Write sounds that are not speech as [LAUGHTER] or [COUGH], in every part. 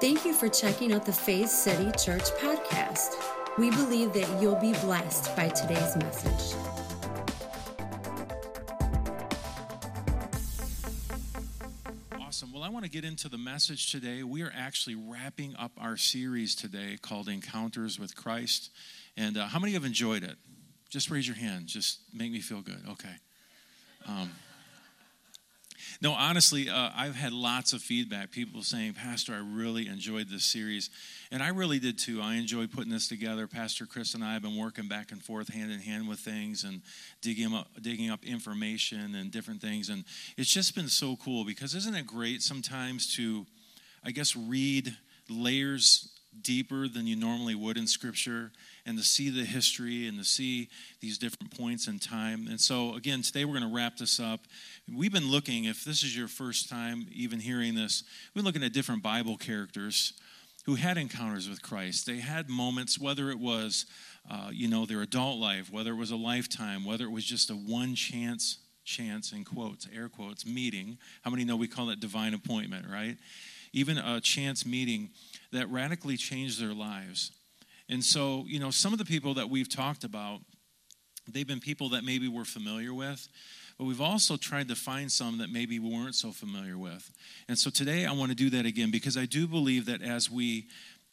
Thank you for checking out the Faith City Church podcast. We believe that you'll be blessed by today's message. Awesome. Well, I want to get into the message today. We are actually wrapping up our series today called Encounters with Christ. And uh, how many have enjoyed it? Just raise your hand. Just make me feel good. Okay. Um, no, honestly, uh, I've had lots of feedback. People saying, Pastor, I really enjoyed this series. And I really did too. I enjoyed putting this together. Pastor Chris and I have been working back and forth, hand in hand with things and digging up, digging up information and different things. And it's just been so cool because isn't it great sometimes to, I guess, read layers deeper than you normally would in Scripture and to see the history and to see these different points in time. And so, again, today we're going to wrap this up. We've been looking, if this is your first time even hearing this, we've been looking at different Bible characters who had encounters with Christ. They had moments, whether it was, uh, you know, their adult life, whether it was a lifetime, whether it was just a one chance, chance in quotes, air quotes, meeting. How many know we call it divine appointment, right? Even a chance meeting that radically changed their lives. And so, you know, some of the people that we've talked about, they've been people that maybe we're familiar with, but we've also tried to find some that maybe we weren't so familiar with. And so today I want to do that again because I do believe that as we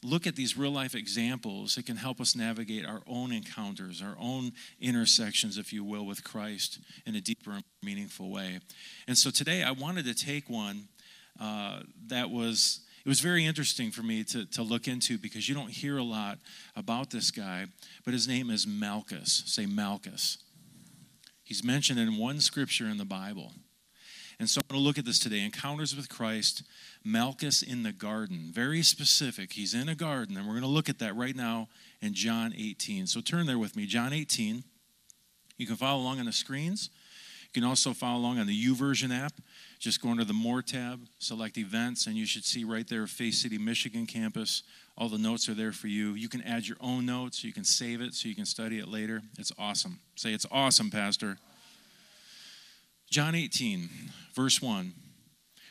look at these real life examples, it can help us navigate our own encounters, our own intersections, if you will, with Christ in a deeper and meaningful way. And so today I wanted to take one uh, that was it was very interesting for me to, to look into because you don't hear a lot about this guy, but his name is Malchus. Say Malchus. He's mentioned in one scripture in the Bible. And so I'm going to look at this today Encounters with Christ, Malchus in the garden. Very specific. He's in a garden, and we're going to look at that right now in John 18. So turn there with me. John 18. You can follow along on the screens. You can also follow along on the YouVersion app. Just go under the More tab, select events, and you should see right there Faith City, Michigan campus. All the notes are there for you. You can add your own notes. You can save it so you can study it later. It's awesome. Say, it's awesome, Pastor. John 18, verse 1.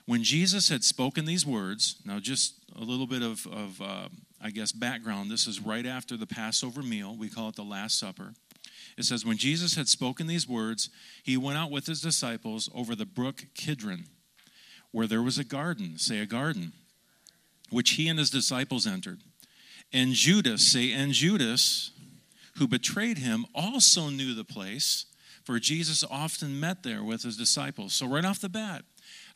When Jesus had spoken these words, now just a little bit of, of uh, I guess, background. This is right after the Passover meal. We call it the Last Supper. It says, When Jesus had spoken these words, he went out with his disciples over the brook Kidron, where there was a garden, say a garden, which he and his disciples entered. And Judas, say, and Judas, who betrayed him, also knew the place, for Jesus often met there with his disciples. So, right off the bat,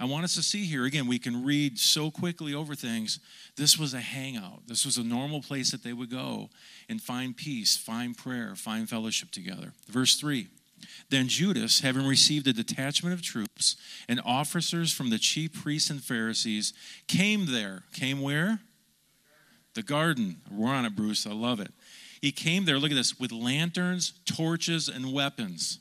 I want us to see here again, we can read so quickly over things. This was a hangout, this was a normal place that they would go and find peace, find prayer, find fellowship together. Verse 3 Then Judas, having received a detachment of troops and officers from the chief priests and Pharisees, came there. Came where? The garden. We're on it, Bruce. I love it. He came there, look at this, with lanterns, torches, and weapons.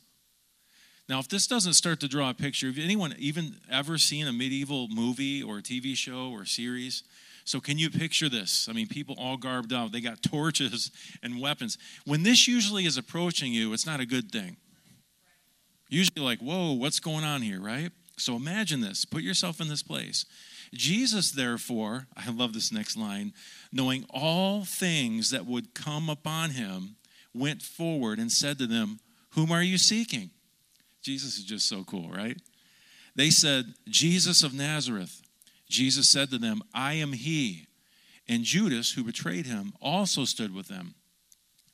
Now, if this doesn't start to draw a picture, have anyone even ever seen a medieval movie or TV show or series? So, can you picture this? I mean, people all garbed up, they got [LAUGHS] torches and weapons. When this usually is approaching you, it's not a good thing. Usually, like, whoa, what's going on here, right? So, imagine this. Put yourself in this place. Jesus, therefore, [LAUGHS] I love this next line, knowing all things that would come upon him, went forward and said to them, Whom are you seeking? Jesus is just so cool, right? They said, Jesus of Nazareth. Jesus said to them, I am he. And Judas, who betrayed him, also stood with them.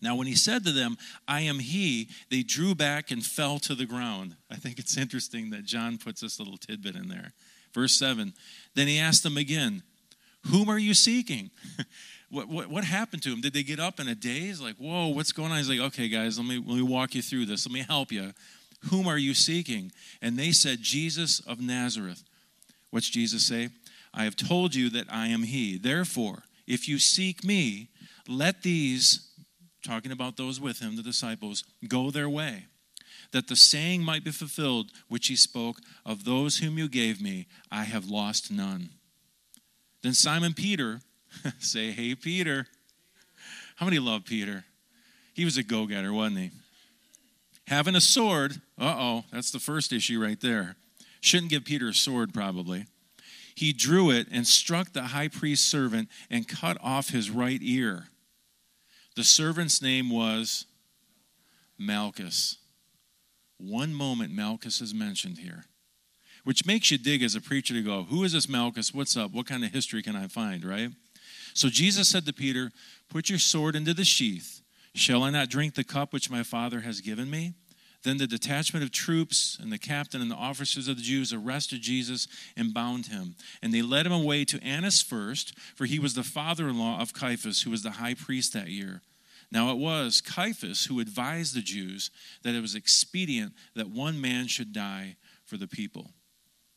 Now, when he said to them, I am he, they drew back and fell to the ground. I think it's interesting that John puts this little tidbit in there. Verse 7 Then he asked them again, Whom are you seeking? [LAUGHS] what, what, what, happened to him? Did they get up in a daze? Like, whoa, what's going on? He's like, okay, guys, let me, let me walk you through this. Let me help you. Whom are you seeking? And they said, Jesus of Nazareth. What's Jesus say? I have told you that I am he. Therefore, if you seek me, let these, talking about those with him, the disciples, go their way, that the saying might be fulfilled which he spoke of those whom you gave me, I have lost none. Then Simon Peter, [LAUGHS] say, Hey, Peter. How many love Peter? He was a go getter, wasn't he? Having a sword, uh oh, that's the first issue right there. Shouldn't give Peter a sword, probably. he drew it and struck the high priest's servant and cut off his right ear. The servant's name was Malchus. One moment Malchus is mentioned here, which makes you dig as a preacher to go, Who is this Malchus? What's up? What kind of history can I find, right? So Jesus said to Peter, Put your sword into the sheath. Shall I not drink the cup which my Father has given me? Then the detachment of troops and the captain and the officers of the Jews arrested Jesus and bound him. And they led him away to Annas first, for he was the father in law of Caiaphas, who was the high priest that year. Now it was Caiaphas who advised the Jews that it was expedient that one man should die for the people.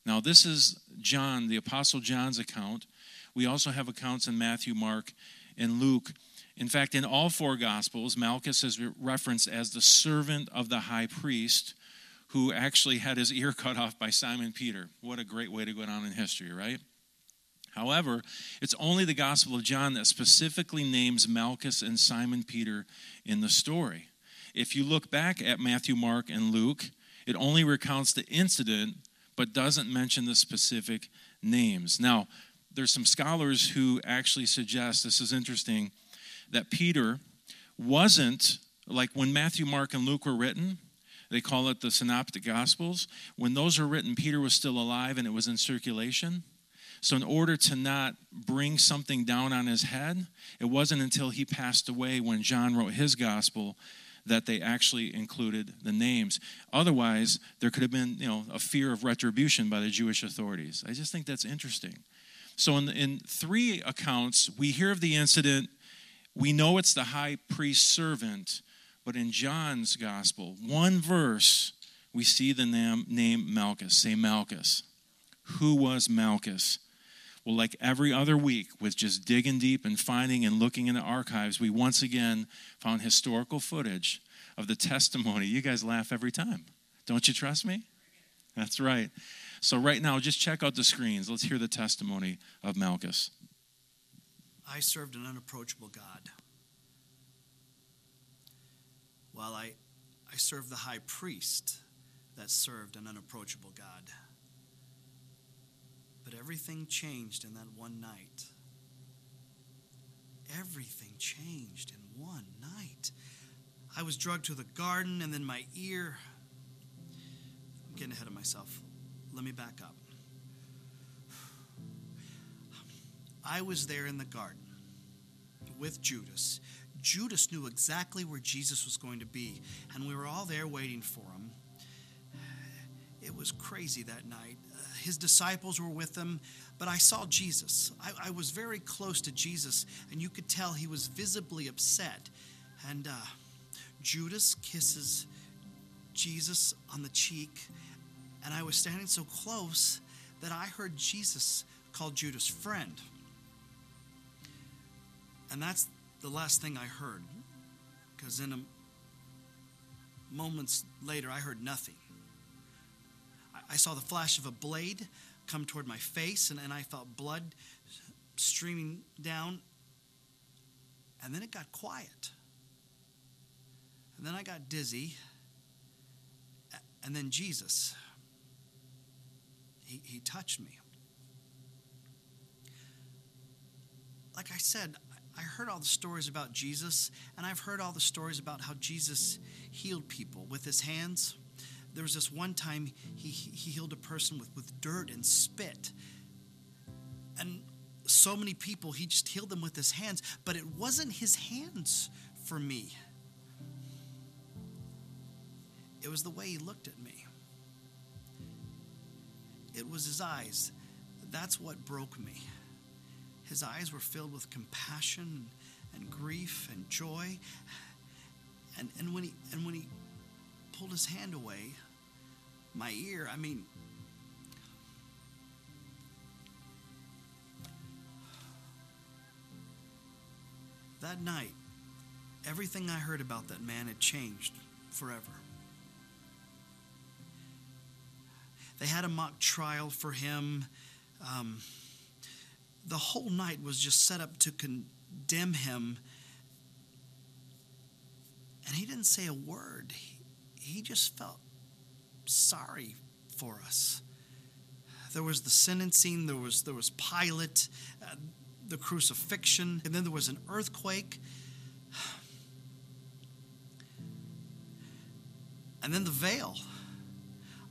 Now, this is John, the Apostle John's account. We also have accounts in Matthew, Mark, and Luke. In fact, in all four Gospels, Malchus is referenced as the servant of the high priest who actually had his ear [LAUGHS] cut off by Simon Peter. What a great way to go down in history, right? However, it's only the Gospel of John that specifically names Malchus and Simon Peter in the story. If you look back at Matthew, Mark, and Luke, it only recounts the incident but doesn't mention the specific names. Now, there's some scholars who actually suggest this is interesting that Peter wasn't like when Matthew, Mark, and Luke were written, they call it the synoptic gospels. When those were written, Peter was still alive and it was in circulation. So, in order to not bring something down on his head, it wasn't until he passed away when John wrote his gospel that they actually included the names. Otherwise, there could have been, you know, a fear of retribution by the Jewish authorities. I just think that's interesting. So, in, in three accounts, we hear of the incident. We know it's the high priest's servant, but in John's gospel, one verse, we see the name, name Malchus. Say Malchus. Who was Malchus? Well, like every other week, with just digging deep and finding and looking in the archives, we once again found historical footage of the testimony. You guys laugh every time. Don't you trust me? That's right. So, right now, just check out the screens. Let's hear the testimony of Malchus. I served an unapproachable God. While I, I served the high priest that served an unapproachable God. But everything changed in that one night. Everything changed in one night. I was drugged to the garden, and then my ear. I'm getting ahead of myself. Let me back up. I was there in the garden with Judas. Judas knew exactly where Jesus was going to be, and we were all there waiting for him. It was crazy that night his disciples were with him, but I saw Jesus. I, I, was very close to Jesus, and you could tell he was visibly upset. And uh, Judas kisses Jesus on the cheek, and I was standing so close that I heard Jesus call Judas friend. And that's the last thing I heard, because in a moments later I heard nothing. I saw the flash of a blade come toward my face, and, and I felt blood streaming down. And then it got quiet. And then I got dizzy. And then Jesus, he, he touched me. Like I said, I heard all the stories about Jesus, and I've heard all the stories about how Jesus healed people with his hands there was this one time he, he healed a person with, with dirt and spit. And so many people, he just healed them with his hands, but it wasn't his hands for me. It was the way he looked at me. It was his eyes. That's what broke me. His eyes were filled with compassion and grief and joy. And, and, when, he, and when he pulled his hand away, my ear. I mean, that night, everything I heard about that man had changed forever. They had a mock trial for him. Um, the whole night was just set up to condemn him. And he didn't say a word. He, he just felt sorry for us. there was the sentencing, there was there was Pilate, uh, the crucifixion, and then there was an earthquake. [SIGHS] And then the veil.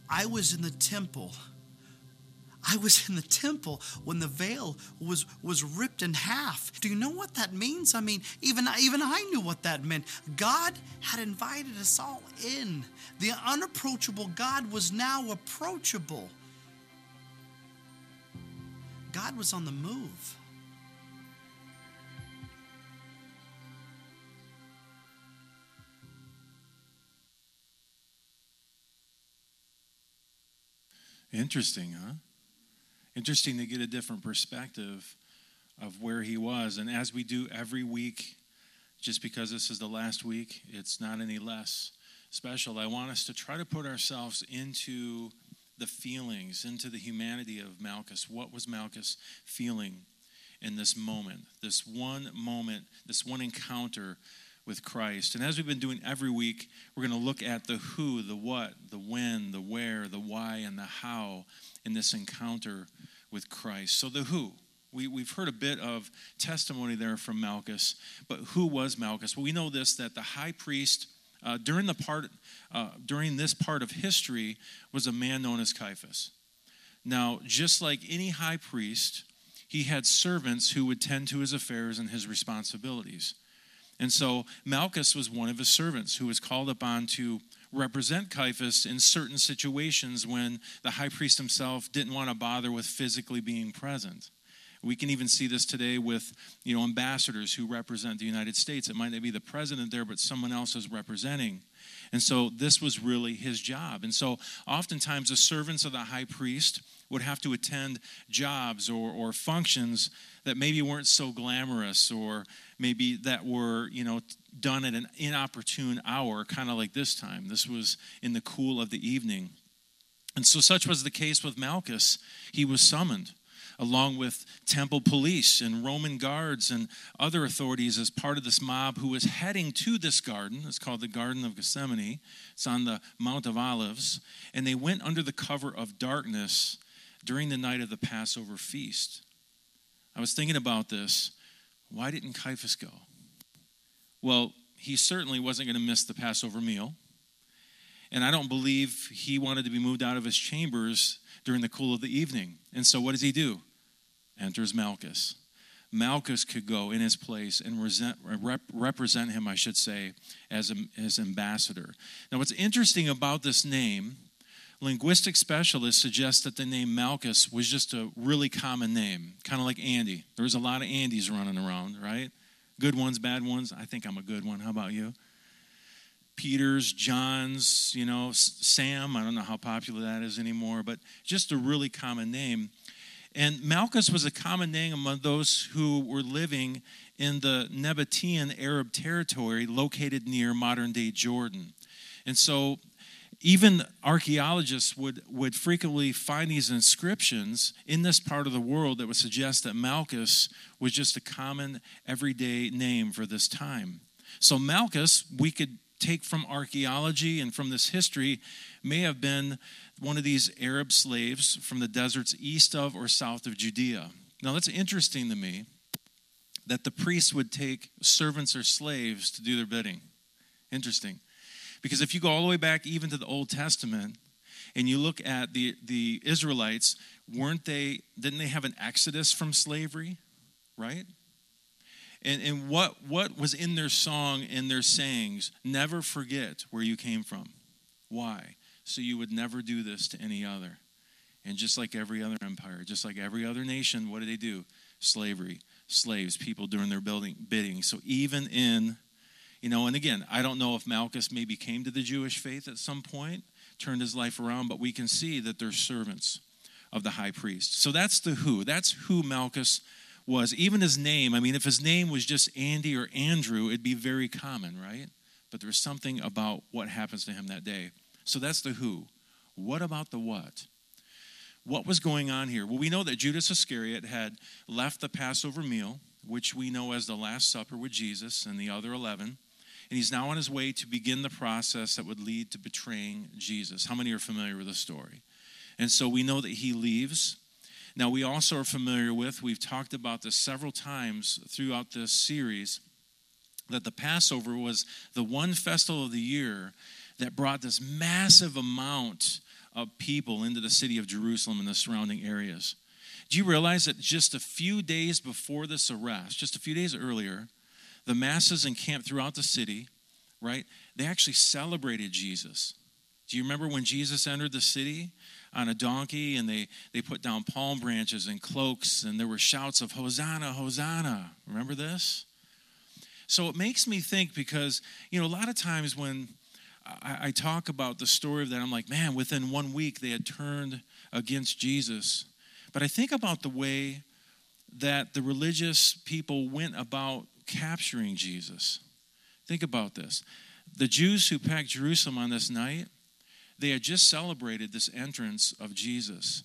I was in the temple. I was in the temple when the veil was, was ripped in half. Do you know what that means? I mean, even, even I knew what that meant. God had invited us all in. The unapproachable God was now approachable. God was on the move. Interesting, huh? Interesting to get a different perspective of where he was. And as we do every week, just because this is the last week, it's not any less special. I want us to try to put ourselves into the feelings, into the humanity of Malchus. What was Malchus feeling in this moment? This one moment, this one encounter with Christ. And as we've been doing every week, we're going to look at the who, the what, the when, the where, the why, and the how in this encounter with Christ. So, the who. We, we've heard a bit of testimony there from Malchus, but who was Malchus? Well, we know this that the high priest uh, during the part uh, during this part of history was a man known as Caiaphas. Now, just like any high priest, he had servants who would tend to his affairs and his responsibilities. And so Malchus was one of his servants who was called upon to represent Caiaphas in certain situations when the high priest himself didn't want to bother with physically being present. We can even see this today with, you know, ambassadors who represent the United States. It might not be the president there, but someone else is representing. And so this was really his job. And so oftentimes the servants of the high priest would have to attend jobs or, or functions that maybe weren't so glamorous or maybe that were, you know, done at an inopportune hour, kind of like this time. This was in the cool of the evening. And so such was the case with Malchus. He was summoned along with temple police and Roman guards and other authorities as part of this mob who was heading to this garden. It's called the Garden of Gethsemane. It's on the Mount of Olives. And they went under the cover of darkness during the night of the Passover feast. I was thinking about this. Why didn't Caiaphas go? Well, he certainly wasn't going to miss the Passover meal. And I don't believe he wanted to be moved out of his chambers during the cool of the evening. And so what does he do? Enters Malchus. Malchus could go in his place and resent, rep, represent him, I should say, as his ambassador. Now, what's interesting about this name linguistic specialists suggest that the name Malchus was just a really common name, kind of like Andy. There's a lot of Andys running around, right? Good ones, bad ones. I think I'm a good one. How about you? Peter's, John's, you know, Sam. I don't know how popular that is anymore, but just a really common name. And Malchus was a common name among those who were living in the Nabatean Arab territory located near modern day Jordan. And so even archaeologists would, would frequently find these inscriptions in this part of the world that would suggest that Malchus was just a common everyday name for this time. So, Malchus, we could take from archaeology and from this history, may have been one of these Arab slaves from the deserts east of or south of Judea. Now, that's interesting to me that the priests would take servants or slaves to do their bidding. Interesting. Because if you go all the way back even to the Old Testament and you look at the, the Israelites, weren't they, didn't they have an exodus from slavery? Right? And, and what, what was in their song and their sayings? Never forget where you came from. Why? So you would never do this to any other. And just like every other empire, just like every other nation, what did they do? Slavery, slaves, people doing their building, bidding. So even in you know, and again, I don't know if Malchus maybe came to the Jewish faith at some point, turned his life around, but we can see that they're servants of the high priest. So that's the who. That's who Malchus was. Even his name, I mean, if his name was just Andy or Andrew, it'd be very common, right? But there's something about what happens to him that day. So that's the who. What about the what? What was going on here? Well, we know that Judas Iscariot had left the Passover meal, which we know as the Last Supper with Jesus and the other 11 and he's now on his way to begin the process that would lead to betraying Jesus. How many are familiar with the story? And so we know that he leaves. Now, we also are familiar with, we've talked about this several times throughout this series, that the Passover was the one festival of the year that brought this massive amount of people into the city of Jerusalem and the surrounding areas. Do you realize that just a few days before this arrest, just a few days earlier, the masses encamped throughout the city, right? They actually celebrated Jesus. Do you remember when Jesus entered the city on a donkey and they, they put down palm branches and cloaks and there were shouts of Hosanna, Hosanna? Remember this? So it makes me think because, you know, a lot of times when I, I talk about the story of that, I'm like, man, within one week they had turned against Jesus. But I think about the way that the religious people went about capturing Jesus. Think about this. The Jews who packed Jerusalem on this night, they had just celebrated this entrance of Jesus.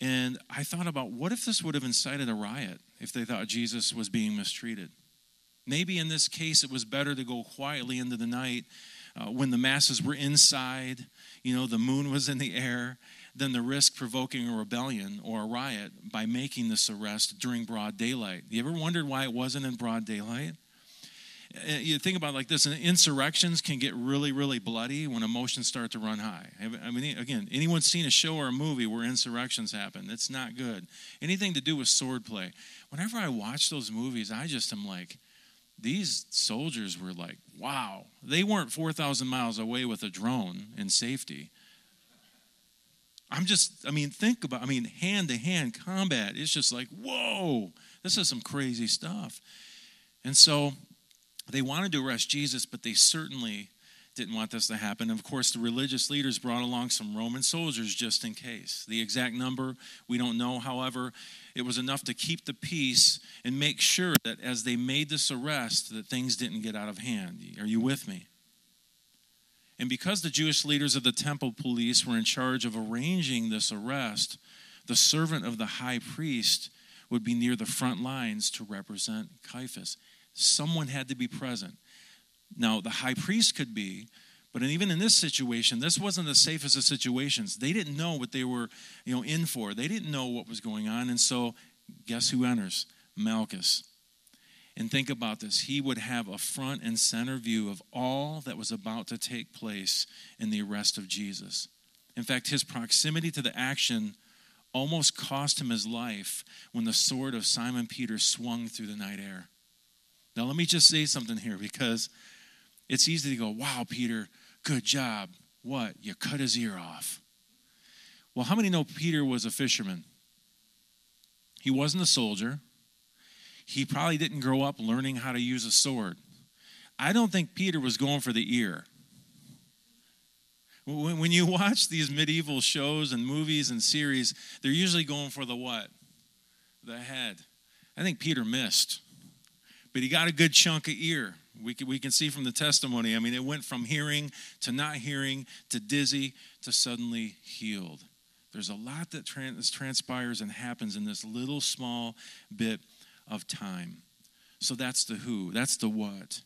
And I thought about what if this would have incited a riot if they thought Jesus was being mistreated? Maybe in this case, it was better to go quietly into the night uh, when the masses were inside, you know, the moon was in the air, than the risk provoking a rebellion or a riot by making this arrest during broad daylight. You ever wondered why it wasn't in broad daylight? Uh, you think about like this insurrections can get really really bloody when emotions start to run high i mean again anyone's seen a show or a movie where insurrections happen it's not good anything to do with swordplay whenever i watch those movies i just am like these soldiers were like, wow. They weren't 4,000 miles away with a drone in safety. I'm just, I mean, think about, I mean, hand to hand combat. It's just like, whoa, this is some crazy stuff. And so they wanted to arrest Jesus, but they certainly didn't want this to happen. Of course, the religious leaders brought along some Roman soldiers just in case. The exact number, we don't know. However, it was enough to keep the peace and make sure that as they made this arrest, that things didn't get out of hand. Are you with me? And because the Jewish leaders of the temple police were in charge of arranging this arrest, the servant of the high priest would be near the front lines to represent Caiaphas. Someone had to be present. Now, the high priest could be, but even in this situation, this wasn't the safest of situations. They didn't know what they were, you know, in for. They didn't know what was going on, and so guess who enters? Malchus. And think about this. He would have a front and center view of all that was about to take place in the arrest of Jesus. In fact, his proximity to the action almost cost him his life when the sword of Simon Peter swung through the night air. Now, let me just say something here because it's easy to go, wow, Peter, good job. What? You cut his ear off. Well, how many know Peter was a fisherman? He wasn't a soldier. He probably didn't grow up learning how to use a sword. I don't think Peter was going for the ear. When you watch these medieval shows and movies and series, they're usually going for the what? The head. I think Peter missed, but he got a good chunk of ear. We can, we can see from the testimony, I mean, it went from hearing to not hearing to dizzy to suddenly healed. There's a lot that trans- transpires and happens in this little small bit of time. So that's the who, that's the what,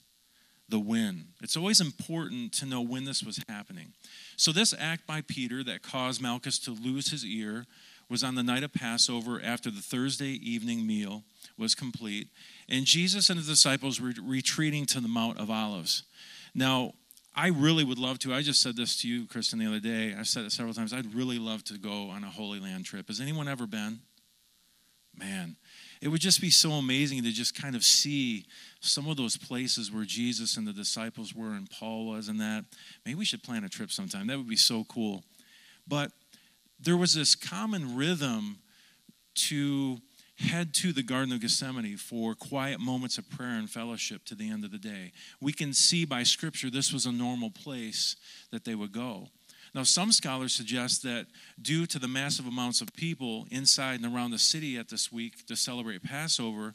the when. It's always important to know when this was happening. So, this act by Peter that caused Malchus to lose his ear was on the night of Passover after the Thursday evening meal was complete. And Jesus and his disciples were retreating to the Mount of Olives. Now, I really would love to. I just said this to you, Kristen, the other day. I've said it several times. I'd really love to go on a Holy Land trip. Has anyone ever been? Man, it would just be so amazing to just kind of see some of those places where Jesus and the disciples were and Paul was and that. Maybe we should plan a trip sometime. That would be so cool. But there was this common rhythm to head to the Garden of Gethsemane for quiet moments of prayer and fellowship to the end of the day. We can see by Scripture this was a normal place that they would go. Now, some scholars suggest that due to the massive amounts of people inside and around the city at this week to celebrate Passover,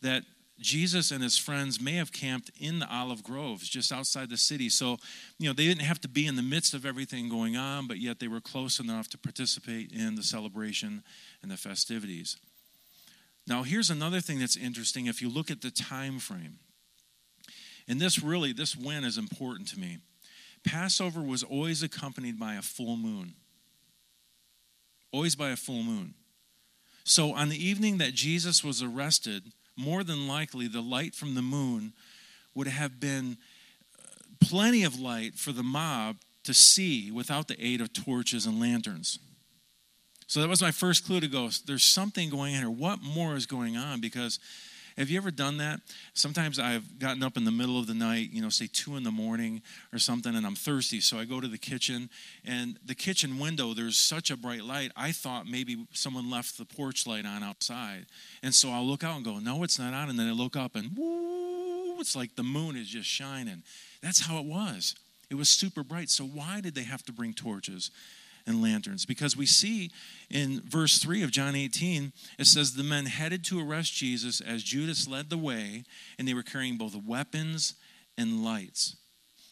that Jesus and his friends may have camped in the olive groves just outside the city. So, you know, they didn't have to be in the midst of everything going on, but yet they were close enough to participate in the celebration and the festivities. Now, here's another thing that's interesting if you look at the time frame. And this really, this when is important to me. Passover was always accompanied by a full moon. always by a full moon. So on the evening that Jesus was arrested, more than likely the light from the moon would have been uh, plenty of light for the mob to see without the aid of torches and lanterns. So that was my first clue to go. There's something going on here. What more is going on? Because have you ever done that? Sometimes I've gotten up in the middle of the night, you know, say two in the morning or something, and I'm thirsty. So I go to the kitchen, and the kitchen window, there's such a bright light. I thought maybe someone left the porch light on outside. And so I'll look out and go, no, it's not on. And then I look up, and woo, it's like the moon is just shining. That's how it was. It was super bright. So why did they have to bring torches? And lanterns. Because we see in verse 3 of John 18, it says, The men headed to arrest Jesus as Judas led the way, and they were carrying both weapons and lights.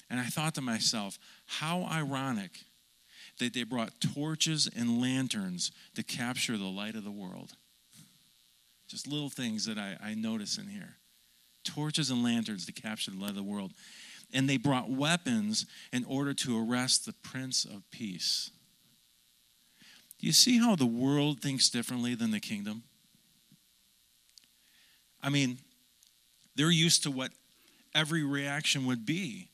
And I thought to myself, how ironic that they brought torches and lanterns to capture the light of the world. Just little things that I, I notice in here torches and lanterns to capture the light of the world. And they brought weapons in order to arrest the Prince of Peace. Do you see how the world thinks differently than the kingdom? I mean, they're used to what every reaction would be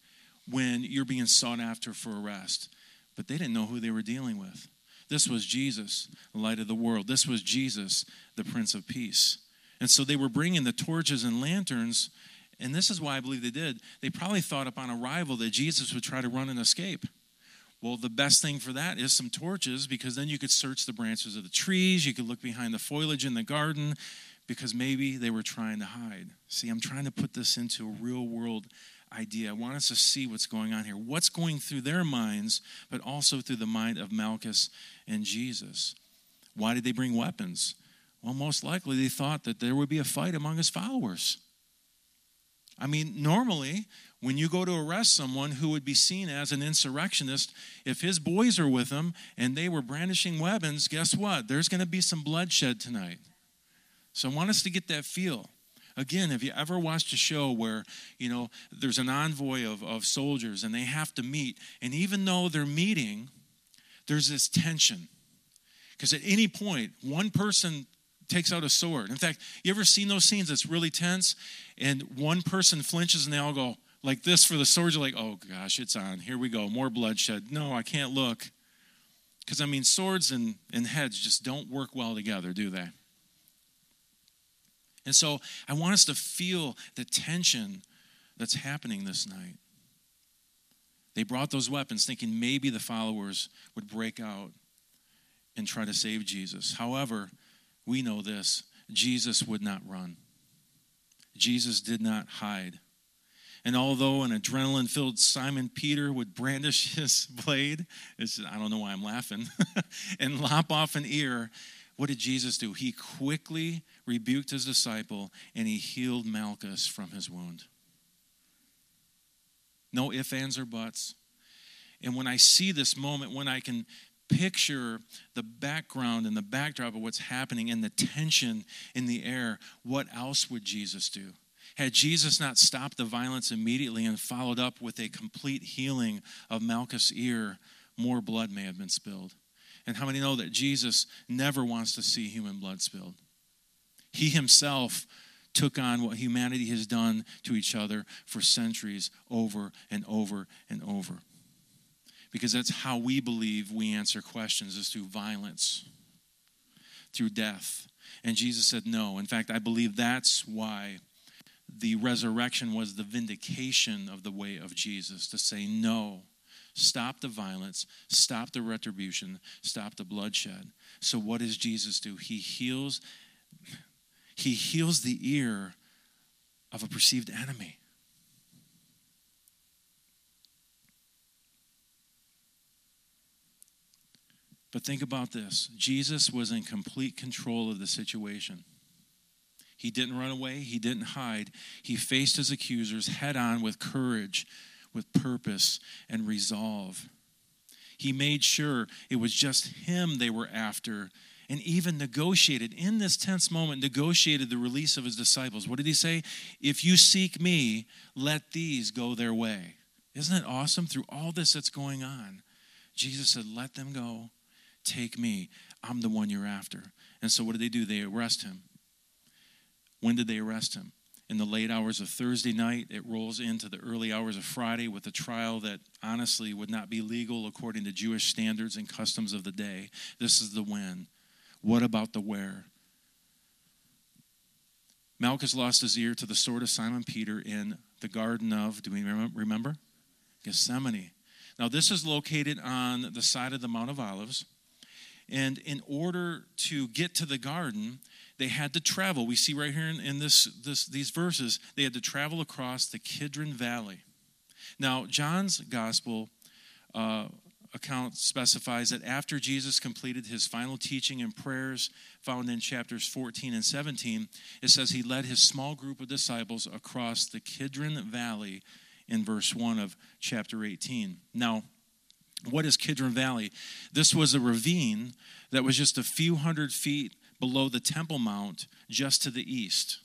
when you're being sought after for arrest, but they didn't know who they were dealing with. This was Jesus, the light of the world. This was Jesus, the Prince of Peace. And so they were bringing the torches and lanterns, and this is why I believe they did. They probably thought upon arrival that Jesus would try to run and escape. Well, the best thing for that is some torches because then you could search the branches of the trees. You could look behind the foliage in the garden because maybe they were trying to hide. See, I'm trying to put this into a real world idea. I want us to see what's going on here. What's going through their minds, but also through the mind of Malchus and Jesus. Why did they bring weapons? Well, most likely they thought that there would be a fight among his followers. I mean, normally, when you go to arrest someone who would be seen as an insurrectionist, if his boys are with him and they were brandishing weapons, guess what? There's going to be some bloodshed tonight. So I want us to get that feel. Again, have you ever watched a show where, you know, there's an envoy of, of soldiers and they have to meet, and even though they're meeting, there's this tension. Because at any point, one person takes out a sword. In fact, you ever seen those scenes that's really tense and one person flinches and they all go like this for the swords. You're like, oh gosh, it's on. Here we go. More bloodshed. No, I can't look. Because, I mean, swords and, and heads just don't work well together, do they? And so I want us to feel the tension that's happening this night. They brought those weapons thinking maybe the followers would break out and try to save Jesus. However, we know this Jesus would not run, Jesus did not hide. And although an adrenaline filled Simon Peter would brandish [LAUGHS] his blade, I don't know why I'm laughing, [LAUGHS] and lop off an ear, what did Jesus do? He quickly rebuked his disciple and he healed Malchus from his wound. No ifs, ands, or buts. And when I see this moment, when I can picture the background and the backdrop of what's happening and the tension in the air, what else would Jesus do? Had Jesus not stopped the violence immediately and followed up with a complete healing of Malchus' ear, more blood may have been spilled. And how many know that Jesus never wants to see human blood spilled? He himself took on what humanity has done to each other for centuries over and over and over because that's how we believe we answer questions is through violence, through death. And Jesus said no. In fact, I believe that's why the resurrection was the vindication of the way of Jesus to say no. Stop the violence, stop the retribution, stop the bloodshed. So what does Jesus do? He heals he heals the ear of a perceived enemy. But think about this Jesus was in complete control of the situation. He didn't run away, he didn't hide. He faced his accusers head on with courage, with purpose, and resolve. He made sure it was just him they were after and even negotiated in this tense moment negotiated the release of his disciples what did he say if you seek me let these go their way isn't it awesome through all this that's going on jesus said let them go Take me. I'm the one you're after. And so what do they do? They arrest him. When did they arrest him? In the late hours of Thursday night. It rolls into the early hours of Friday with a trial that honestly would not be legal according to Jewish standards and customs of the day. This is the when. What about the where? Malchus lost his ear to the sword of Simon Peter in the Garden of, do we remember? Gethsemane. Now, this is located on the side of the Mount of Olives. And in order to get to the garden, they had to travel. We see right here in, in this, this, these verses, they had to travel across the Kidron Valley. Now, John's gospel uh, account specifies that after Jesus completed his final teaching and prayers found in chapters 14 and 17, it says he led his small group of disciples across the Kidron Valley in verse 1 of chapter 18. Now, what is Kidron Valley? This was a ravine that was just a few hundred feet below the Temple Mount, just to the east.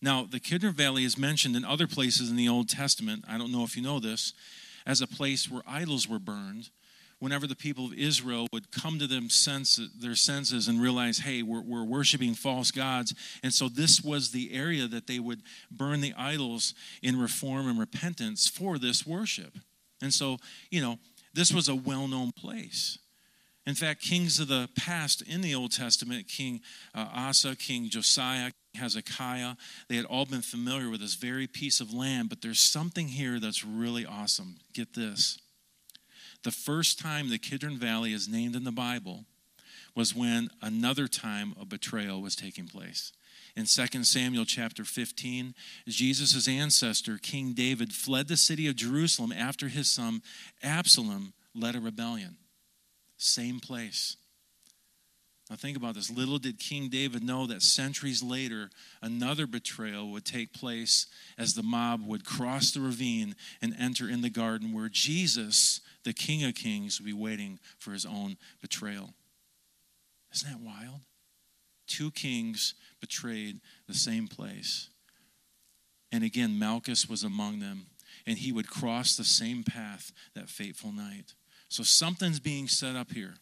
Now, the Kidron Valley is mentioned in other places in the Old Testament. I don't know if you know this, as a place where idols were burned. Whenever the people of Israel would come to them sense, their senses and realize, hey, we're, we're worshiping false gods. And so this was the area that they would burn the idols in reform and repentance for this worship. And so, you know, this was a well known place. In fact, kings of the past in the Old Testament, King uh, Asa, King Josiah, Hezekiah, they had all been familiar with this very piece of land, but there's something here that's really awesome. Get this. The first time the Kidron Valley is named in the Bible was when another time of betrayal was taking place. In 2 Samuel chapter 15, Jesus' ancestor, King David, fled the city of Jerusalem after his son Absalom led a rebellion. Same place. Now, think about this. Little did King David know that centuries later, another betrayal would take place as the mob would cross the ravine and enter in the garden where Jesus, the King of Kings, would be waiting for his own betrayal. Isn't that wild? Two kings betrayed the same place. And again, Malchus was among them, and he would cross the same path that fateful night. So something's being set up here.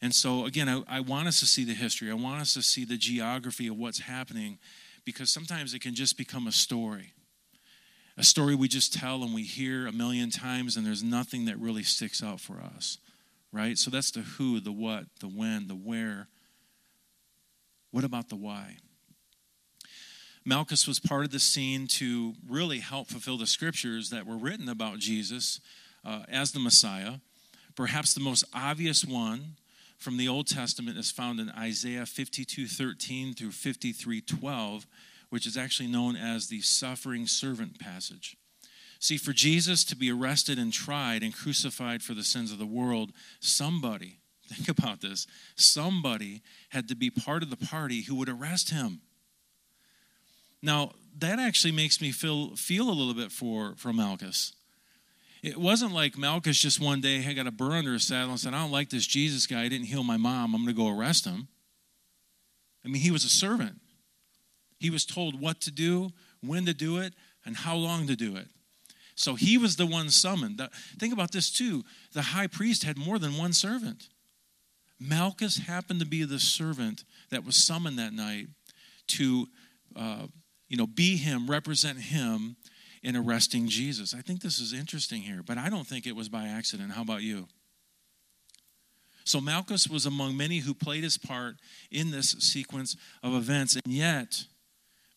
And so, again, I, I, want us to see the history. I want us to see the geography of what's happening because sometimes it can just become a story. A story we just tell and we hear a million times, and there's nothing that really sticks out for us, right? So that's the who, the what, the when, the where. What about the why? Malchus was part of the scene to really help fulfill the scriptures that were written about Jesus uh, as the Messiah. Perhaps the most obvious one from the Old Testament is found in Isaiah 52 13 through 53 12, which is actually known as the suffering servant passage. See, for Jesus to be arrested and tried and crucified for the sins of the world, somebody, [LAUGHS] think about this, somebody had to be part of the party who would arrest him. Now, that actually makes me feel, feel a little bit for, for Malchus. It wasn't like Malchus just one day had got a burr under his saddle and said, I don't like this Jesus guy. He didn't heal my mom. I'm going to go arrest him. I mean, he was a servant. He was told what to do, when to do it, and how long to do it. So he was the one summoned. Think about this too. The high priest had more than one servant. Malchus happened to be the servant that was summoned that night to, uh, you know, be him, represent him in arresting Jesus. I think this is interesting here, but I don't think it was by accident. How about you? So Malchus was among many who played his part in this sequence of events, and yet,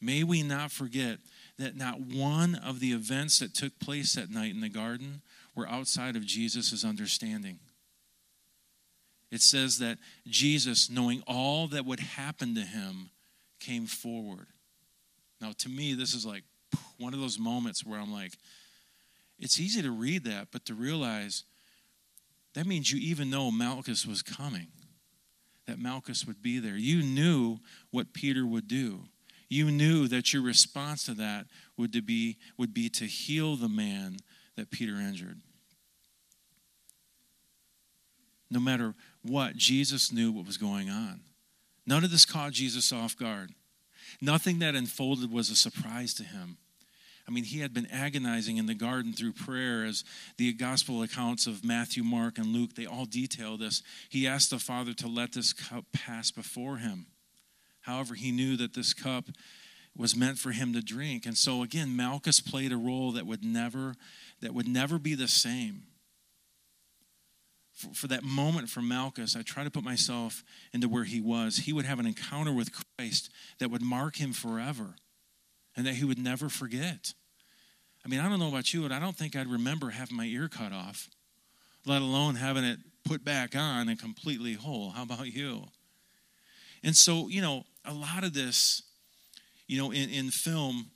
may we not forget that not one of the events that took place that night in the garden were outside of Jesus' understanding. It says that Jesus, knowing all that would happen to him, came forward. Now, to me, this is like one of those moments where I'm like, it's easy to read that, but to realize that means you even know Malchus was coming, that Malchus would be there. You knew what Peter would do. You knew that your response to that would, to be, would be to heal the man that Peter injured. No matter what, Jesus knew what was going on. None of this caught Jesus off guard. Nothing that unfolded was a surprise to him. I mean, he had been agonizing in the garden through prayer, as the gospel accounts of Matthew, Mark, and Luke, they all detail this. He asked the Father to let this cup pass before him. However, he knew that this cup was meant for him to drink. And so again, Malchus played a role that would never that would never be the same. For, that moment for Malchus, I try to put myself into where he was. He would have an encounter with Christ that would mark him forever and that he would never forget. I mean, I don't know about you, but I don't think I'd remember having my ear cut off, let alone having it put back on and completely whole. How about you? And so, you know, a lot of this, you know, in, in film,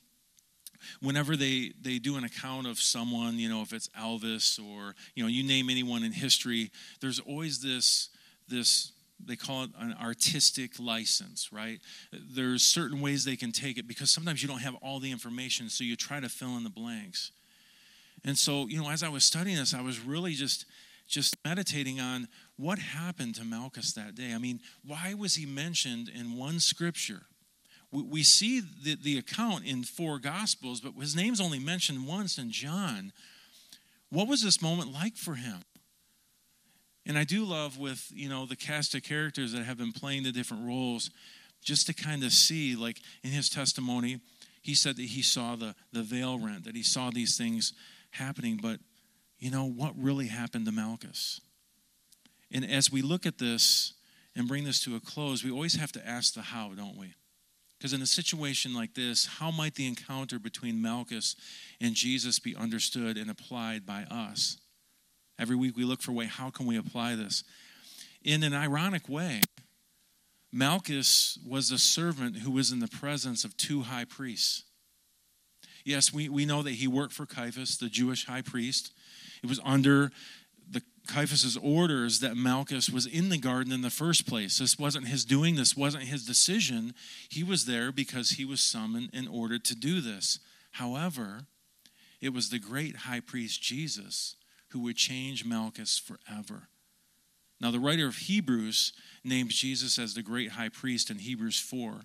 whenever they, they do an account of someone, you know, if it's Elvis or, you know, you name anyone in history, there's always this, this they call it an artistic license, right? There's certain ways they can take it because sometimes you don't have all the information, so you try to fill in the blanks. And so, you know, as I was studying this, I was really just just meditating on what happened to Malchus that day. I mean, why was he mentioned in one scripture? We, we see the, the account in four gospels, but his name's only mentioned once in John. What was this moment like for him? And I do love with, you know, the cast of characters that have been playing the different roles, just to kind of see, like in his testimony, he said that he saw the, the veil rent, that he saw these things happening, but you know, what really happened to Malchus? And as we look at this and bring this to a close, we always have to ask the how, don't we? Because in a situation like this, how might the encounter between Malchus and Jesus be understood and applied by us? Every week we look for a way, how can we apply this? In an ironic way, Malchus was a servant who was in the presence of two high priests. Yes, we, we know that he worked for Caiaphas, the Jewish high priest. It was under the Caiaphas's orders that Malchus was in the garden in the first place. This wasn't his doing, this wasn't his decision. He was there because he was summoned in order to do this. However, it was the great high priest Jesus who would change Malchus forever. Now, the writer of Hebrews names Jesus as the great high priest in Hebrews 4.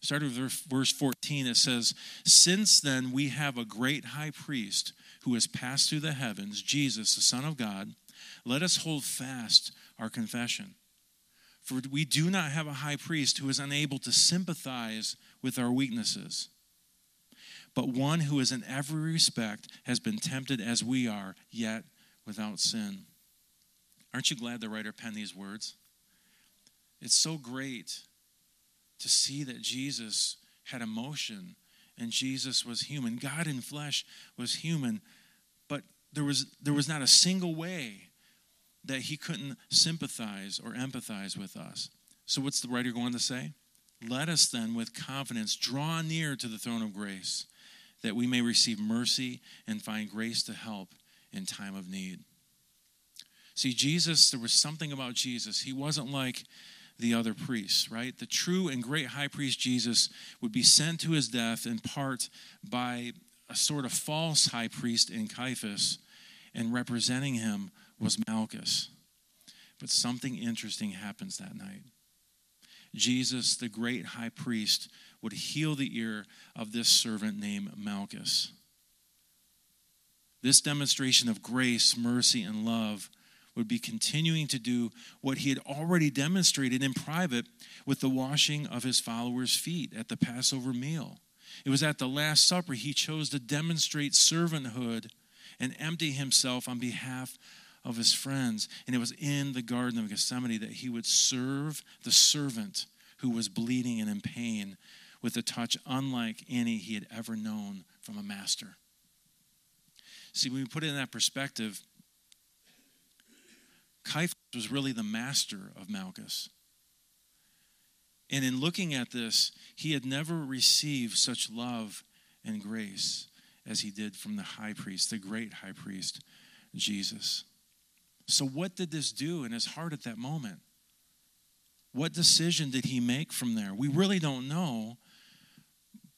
Starting with verse 14, it says, Since then we have a great high priest who has passed through the heavens, Jesus, the Son of God, let us hold fast our confession. For we do not have a high priest who is unable to sympathize with our weaknesses, but one who is in every respect has been tempted as we are, yet without sin. Aren't you glad the writer penned these words? It's so great to see that Jesus had emotion and Jesus was human. God in flesh was human, but there was, there was not a single way that he couldn't sympathize or empathize with us. So, what's the writer going to say? Let us then, with confidence, draw near to the throne of grace, that we may receive mercy and find grace to help in time of need. See, Jesus, there was something about Jesus. He wasn't like the other priests, right? The true and great high priest Jesus would be sent to his death in part by a sort of false high priest in Caiaphas, and representing him was Malchus. But something interesting happens that night. Jesus, the great high priest, would heal the ear of this servant named Malchus. This demonstration of grace, mercy, and love would be continuing to do what he had already demonstrated in private with the washing of his followers' feet at the Passover meal. It was at the Last Supper he chose to demonstrate servanthood and empty himself on behalf of his friends. And it was in the Garden of Gethsemane that he would serve the servant who was bleeding and in pain with a touch unlike any he had ever known from a master. See, when we put it in that perspective, Caiaphas was really the master of Malchus. And in looking at this, he had never received such love and grace as he did from the high priest, the great high priest, Jesus. So, what did this do in his heart at that moment? What decision did he make from there? We really don't know.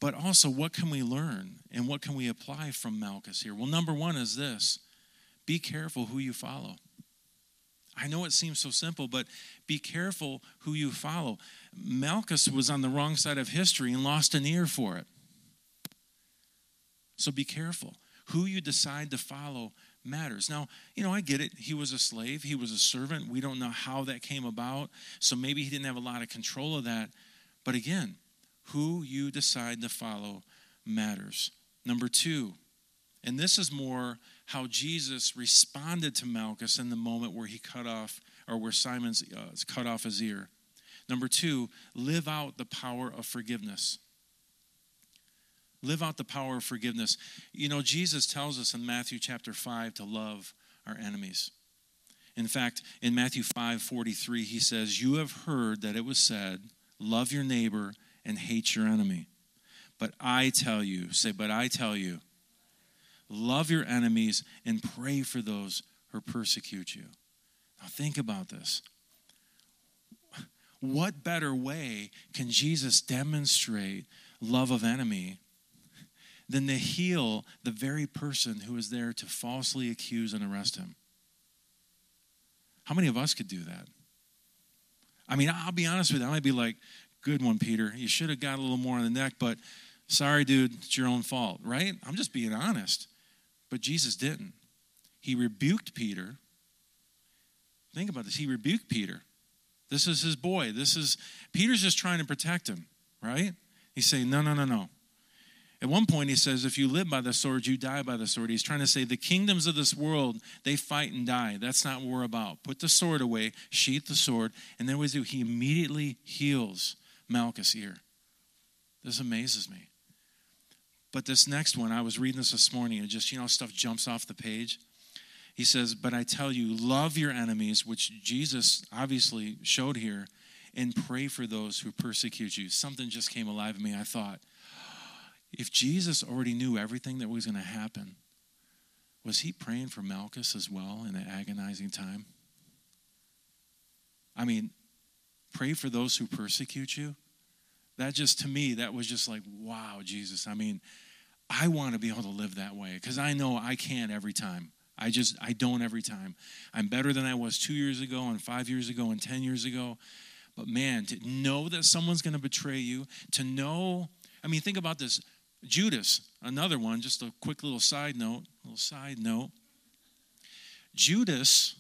But also, what can we learn and what can we apply from Malchus here? Well, number one is this be careful who you follow. I know it seems so simple, but be careful who you follow. Malchus was on the wrong side of history and lost an ear for it. So be careful. Who you decide to follow matters. Now, you know, I get it. He was a slave, he was a servant. We don't know how that came about. So maybe he didn't have a lot of control of that. But again, who you decide to follow matters. Number two, and this is more how Jesus responded to Malchus in the moment where he cut off, or where Simon's uh, cut off his ear. Number two, live out the power of forgiveness. Live out the power of forgiveness. You know, Jesus tells us in Matthew chapter 5 to love our enemies. In fact, in Matthew 5 43, he says, You have heard that it was said, Love your neighbor and hate your enemy. But I tell you, say, but I tell you, love your enemies and pray for those who persecute you. Now think about this. What better way can Jesus demonstrate love of enemy than to heal the very person who is there to falsely accuse and arrest him. How many of us could do that? I mean, I'll be honest with you. I might be like, good one, Peter. You should have got a little more on the neck, but sorry, dude, it's your own fault, right? I'm just being honest. But Jesus didn't. He rebuked Peter. Think about this. He rebuked Peter. This is his boy. This is Peter's just trying to protect him, right? He's saying, no, no, no, no. At one point, he says, If you live by the sword, you die by the sword. He's trying to say the kingdoms of this world, they fight and die. That's not what we're about. Put the sword away, sheath the sword, and then what does he do? He immediately heals Malchus' ear. This amazes me. But this next one, I was reading this this morning, and just, you know, stuff jumps off the page. He says, But I tell you, love your enemies, which Jesus obviously showed here, and pray for those who persecute you. Something just came alive in me. I thought, if Jesus already knew everything that was going to happen, was he praying for Malchus as well in an agonizing time? I mean, pray for those who persecute you. That just, to me, that was just like, wow, Jesus. I mean, I want to be able to live that way because I know I can't every time. I just, I don't every time. I'm better than I was two years ago and five years ago and 10 years ago. But man, to know that someone's going to betray you, to know, I mean, think about this Judas, another one, just a quick little side note, little side note. Judas,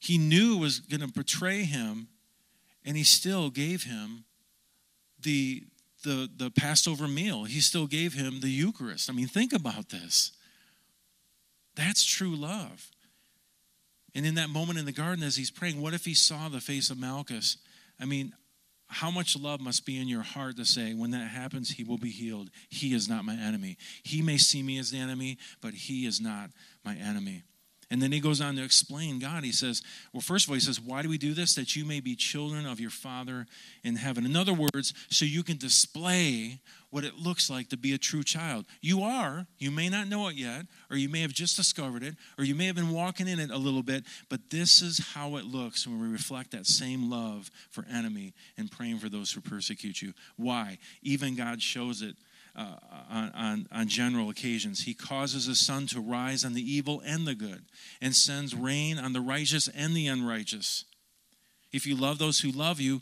he knew was going to betray him, and he still gave him the, the, the Passover meal. He still gave him the Eucharist. I mean, think about this. That's true love. And in that moment in the garden, as he's praying, what if he saw the face of Malchus? I mean, how much love must be in your heart to say, when that happens, he will be healed. He is not my enemy. He may see me as the enemy, but he is not my enemy. And then he goes on to explain God. He says, well, first of all, he says, Why do we do this? That you may be children of your Father in heaven. In other words, so you can display what it looks like to be a true child. You are, you may not know it yet, or you may have just discovered it, or you may have been walking in it a little bit, but this is how it looks when we reflect that same love for enemy and praying for those who persecute you. Why? Even God shows it uh, on, on, on general occasions. He causes the sun to rise on the evil and the good, and sends rain on the righteous and the unrighteous. If you love those who love you,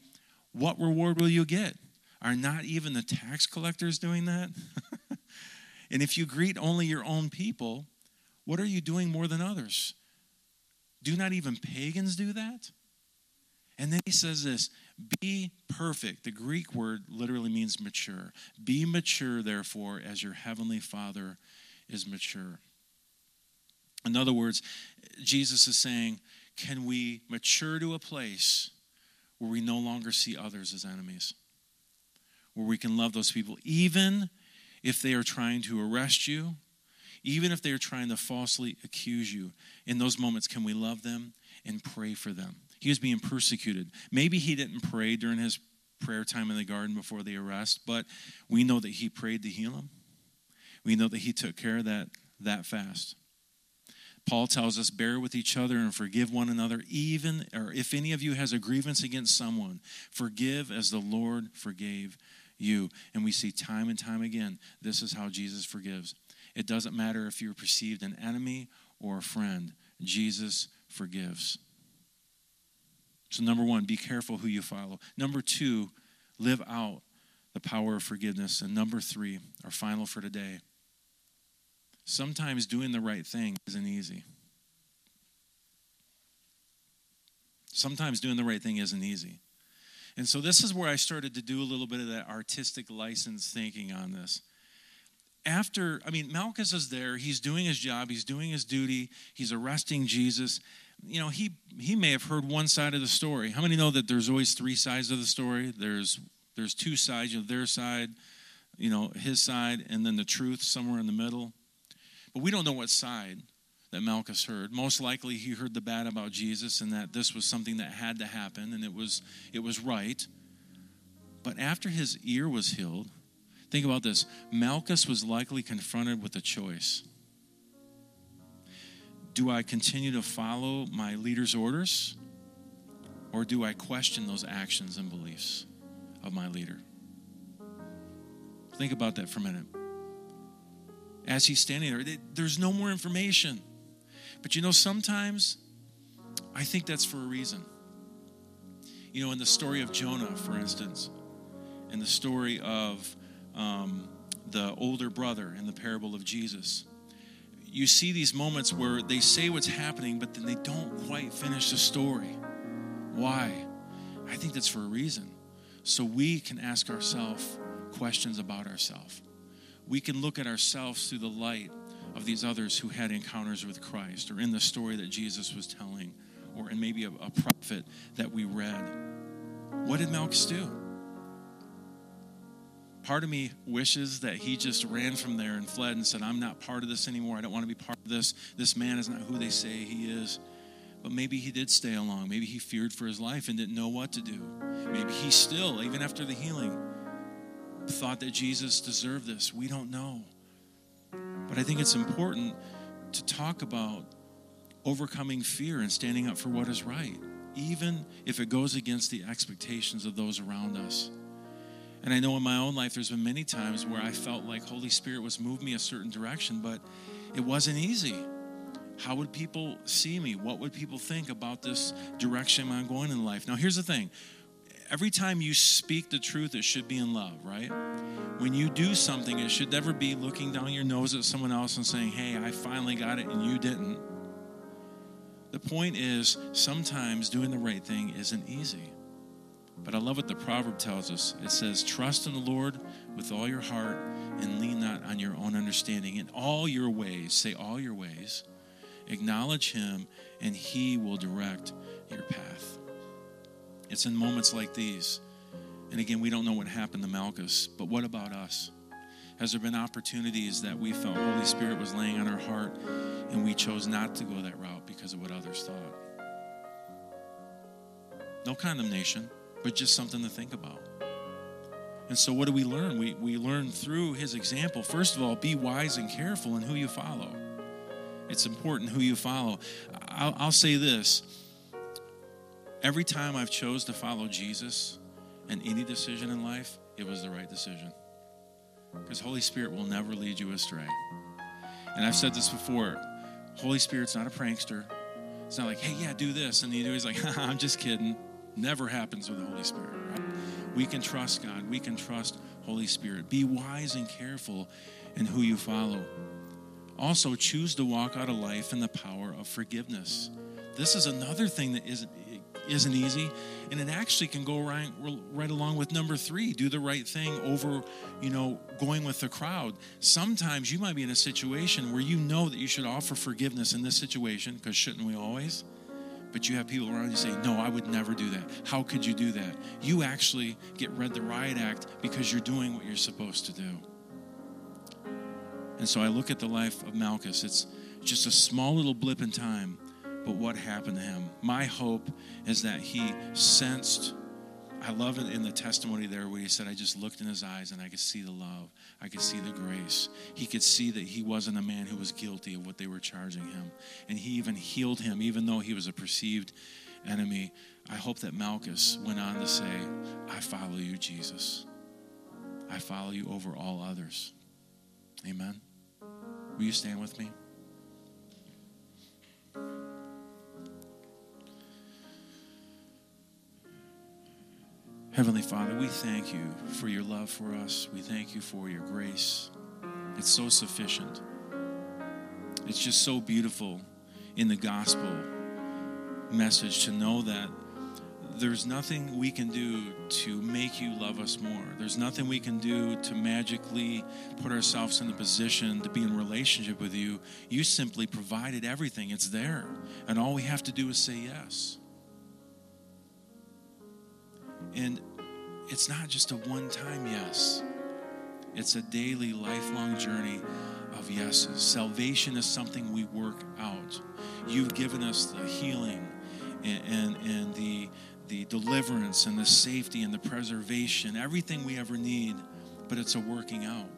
what reward will you get? Are not even the tax collectors doing that? [LAUGHS] and if you greet only your own people, what are you doing more than others? Do not even pagans do that? And then he says this be perfect. The Greek word literally means mature. Be mature, therefore, as your heavenly Father is mature. In other words, Jesus is saying, can we mature to a place where we no longer see others as enemies? Where we can love those people, even if they are trying to arrest you, even if they are trying to falsely accuse you. In those moments, can we love them and pray for them? He was being persecuted. Maybe he didn't pray during his prayer time in the garden before the arrest, but we know that he prayed to heal him. We know that he took care of that that fast. Paul tells us, bear with each other and forgive one another, even or if any of you has a grievance against someone, forgive as the Lord forgave you. And we see time and time again, this is how Jesus forgives. It doesn't matter if you're perceived an enemy or a friend, Jesus forgives. So, number one, be careful who you follow. Number two, live out the power of forgiveness. And number three, our final for today, sometimes doing the right thing isn't easy. Sometimes doing the right thing isn't easy. And so this is where I started to do a little bit of that artistic license thinking on this. After, I mean, Malchus is there, he's doing his job, he's doing his duty, he's arresting Jesus. You know, he he may have heard one side of the story. How many know that there's always three sides of the story? There's there's two sides, you know, their side, you know, his side, and then the truth somewhere in the middle. But we don't know what side that Malchus heard. Most likely he heard the bad about Jesus and that this was something that had to happen and it was it was right. But after his ear was healed, think about this. Malchus was likely confronted with a choice. Do I continue to follow my leader's orders or do I question those actions and beliefs of my leader? Think about that for a minute. As he's standing there, there's no more information. But you know, sometimes I think that's for a reason. You know, in the story of Jonah, for instance, in the story of um, the older brother in the parable of Jesus, you see these moments where they say what's happening, but then they don't quite finish the story. Why? I think that's for a reason. So we can ask ourselves questions about ourselves. We can look at ourselves through the light of these others who had encounters with Christ, or in the story that Jesus was telling, or in maybe a, a prophet that we read. What did Malchus do? Part of me wishes that he just ran from there and fled and said, I'm not part of this anymore. I don't want to be part of this. This man is not who they say he is. But maybe he did stay along. Maybe he feared for his life and didn't know what to do. Maybe he still, even after the healing, thought that Jesus deserved this. We don't know. But I think it's important to talk about overcoming fear and standing up for what is right, even if it goes against the expectations of those around us. And I know in my own life, there's been many times where I felt like Holy Spirit was moving me a certain direction, but it wasn't easy. How would people see me? What would people think about this direction I'm going in life? Now, here's the thing every time you speak the truth, it should be in love, right? When you do something, it should never be looking down your nose at someone else and saying, hey, I finally got it and you didn't. The point is, sometimes doing the right thing isn't easy. But I love what the proverb tells us. It says, Trust in the Lord with all your heart and lean not on your own understanding. In all your ways, say all your ways, acknowledge Him, and He will direct your path. It's in moments like these. And again, we don't know what happened to Malchus, but what about us? Has there been opportunities that we felt Holy Spirit was laying on our heart and we chose not to go that route because of what others thought? No condemnation, but just something to think about. And so, what do we learn? We, we learn through his example. First of all, be wise and careful in who you follow. It's important who you follow. I'll, I'll say this Every time I've chose to follow Jesus in any decision in life, it was the right decision. Because Holy Spirit will never lead you astray. And I've said this before Holy Spirit's not a prankster. It's not like, hey, yeah, do this. And he's like, [LAUGHS] I'm just kidding. Never happens with the Holy Spirit. Right? We can trust God. We can trust Holy Spirit. Be wise and careful in who you follow. Also, choose to walk out a life in the power of forgiveness. This is another thing that isn't isn't easy and it actually can go right right along with number 3 do the right thing over you know going with the crowd sometimes you might be in a situation where you know that you should offer forgiveness in this situation because shouldn't we always but you have people around you say no i would never do that how could you do that you actually get read the riot act because you're doing what you're supposed to do and so i look at the life of malchus it's just a small little blip in time but what happened to him. My hope is that he sensed. I love it in the testimony there where he said, I just looked in his eyes and I could see the love. I could see the grace. He could see that he wasn't a man who was guilty of what they were charging him. And he even healed him, even though he was a perceived enemy. I hope that Malchus went on to say, I follow you, Jesus. I follow you over all others. Amen. Will you stand with me? Heavenly Father, we thank you for your love for us. We thank you for your grace. It's so sufficient. It's just so beautiful in the gospel message to know that there's nothing we can do to make you love us more. There's nothing we can do to magically put ourselves in a position to be in relationship with you. You simply provided everything, it's there. And all we have to do is say yes. And it's not just a one time yes, it's a daily, lifelong journey of yeses. Salvation is something we work out. You've given us the healing and, and, and the, the deliverance and the safety and the preservation, everything we ever need, but it's a working out.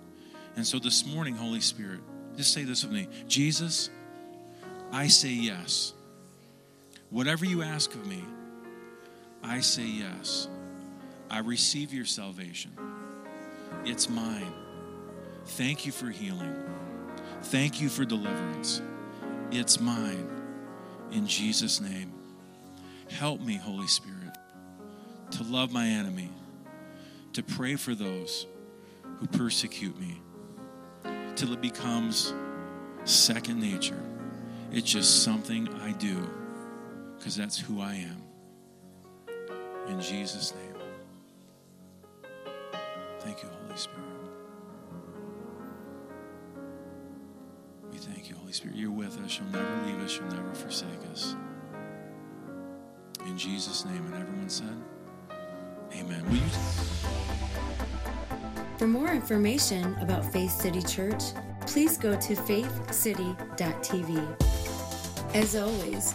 And so this morning, Holy Spirit, just say this with me Jesus, I say yes. Whatever you ask of me, I say yes. I receive your salvation. It's mine. Thank you for healing. Thank you for deliverance. It's mine. In Jesus' name. Help me, Holy Spirit, to love my enemy, to pray for those who persecute me, till it becomes second nature. It's just something I do because that's who I am. In Jesus' name. Thank you, Holy Spirit. We thank you, Holy Spirit. You're with us. You'll never leave us. You'll never forsake us. In Jesus' name. And everyone said, Amen. Will you? For more information about Faith City Church, please go to faithcity.tv. As always,